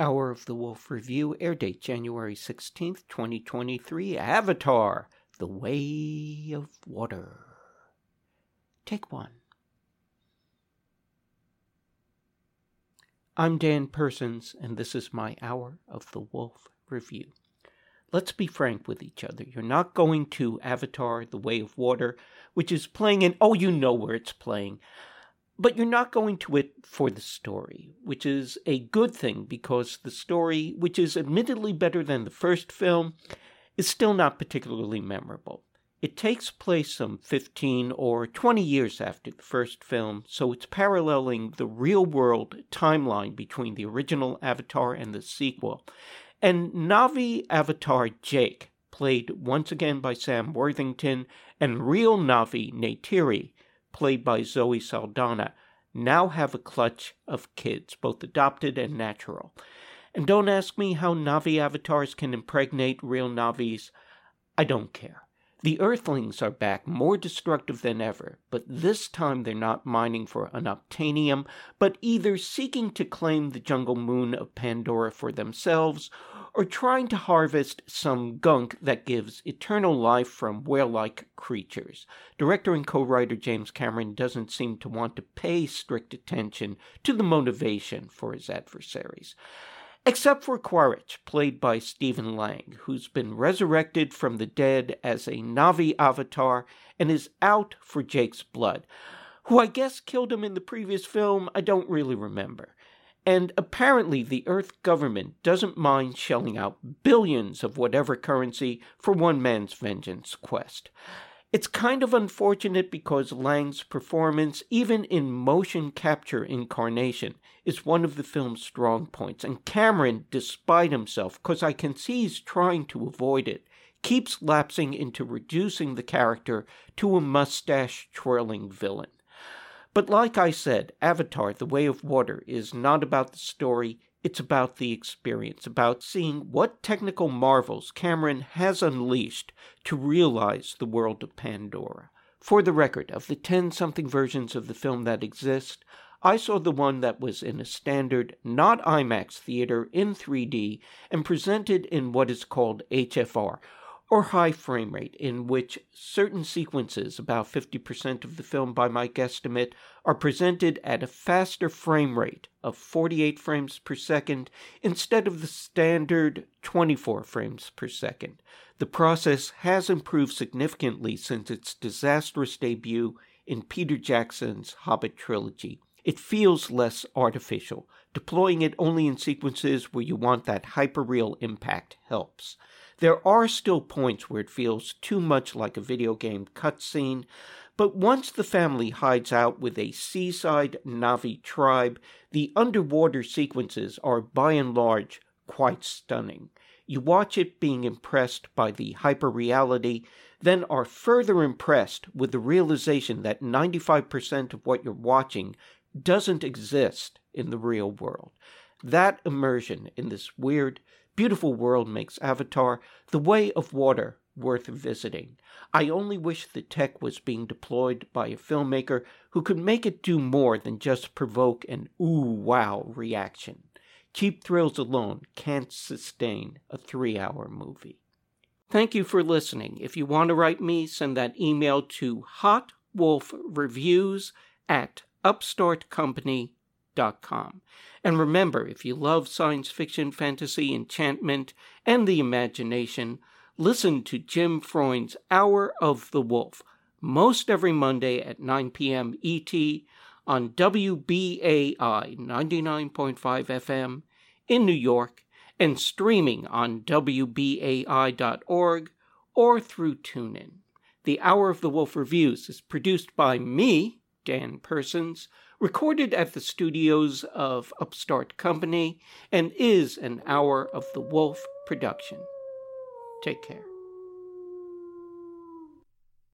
Hour of the Wolf Review, air date January 16th, 2023. Avatar, The Way of Water. Take one. I'm Dan Persons, and this is my Hour of the Wolf Review. Let's be frank with each other. You're not going to Avatar, The Way of Water, which is playing in, oh, you know where it's playing. But you're not going to it for the story, which is a good thing because the story, which is admittedly better than the first film, is still not particularly memorable. It takes place some 15 or 20 years after the first film, so it's paralleling the real world timeline between the original Avatar and the sequel. And Navi Avatar Jake, played once again by Sam Worthington, and real Navi Neytiri, played by Zoe Saldana, now have a clutch of kids, both adopted and natural. And don't ask me how Navi avatars can impregnate real Navis. I don't care. The Earthlings are back, more destructive than ever, but this time they're not mining for unobtainium, but either seeking to claim the jungle moon of Pandora for themselves, or trying to harvest some gunk that gives eternal life from whale like creatures. Director and co writer James Cameron doesn't seem to want to pay strict attention to the motivation for his adversaries except for Quaritch, played by Stephen Lang, who's been resurrected from the dead as a Navi avatar and is out for Jake's blood, who I guess killed him in the previous film, I don't really remember. And apparently, the Earth government doesn't mind shelling out billions of whatever currency for one man's vengeance quest. It's kind of unfortunate because Lang's performance, even in motion capture incarnation, is one of the film's strong points. And Cameron, despite himself, because I can see he's trying to avoid it, keeps lapsing into reducing the character to a mustache twirling villain. But like I said, Avatar, The Way of Water, is not about the story, it's about the experience, about seeing what technical marvels Cameron has unleashed to realize the world of Pandora. For the record, of the 10 something versions of the film that exist, I saw the one that was in a standard, not IMAX theater in 3D and presented in what is called HFR, or high frame rate, in which certain sequences, about 50% of the film by my guesstimate, are presented at a faster frame rate of 48 frames per second instead of the standard 24 frames per second. The process has improved significantly since its disastrous debut in Peter Jackson's Hobbit trilogy. It feels less artificial. Deploying it only in sequences where you want that hyperreal impact helps. There are still points where it feels too much like a video game cutscene, but once the family hides out with a seaside Navi tribe, the underwater sequences are by and large quite stunning. You watch it being impressed by the hyperreality, then are further impressed with the realization that 95% of what you're watching doesn't exist in the real world. That immersion in this weird, beautiful world makes Avatar the way of water worth visiting. I only wish the tech was being deployed by a filmmaker who could make it do more than just provoke an ooh wow reaction. Cheap thrills alone can't sustain a three hour movie. Thank you for listening. If you want to write me, send that email to hotwolfreviews at upstartcompany.com. And remember, if you love science fiction, fantasy, enchantment, and the imagination, listen to Jim Freund's Hour of the Wolf, most every Monday at 9 p.m. ET on WBAI 99.5 FM in New York and streaming on WBAI.org or through TuneIn. The Hour of the Wolf Reviews is produced by me, Dan Persons, recorded at the studios of Upstart Company, and is an Hour of the Wolf production. Take care.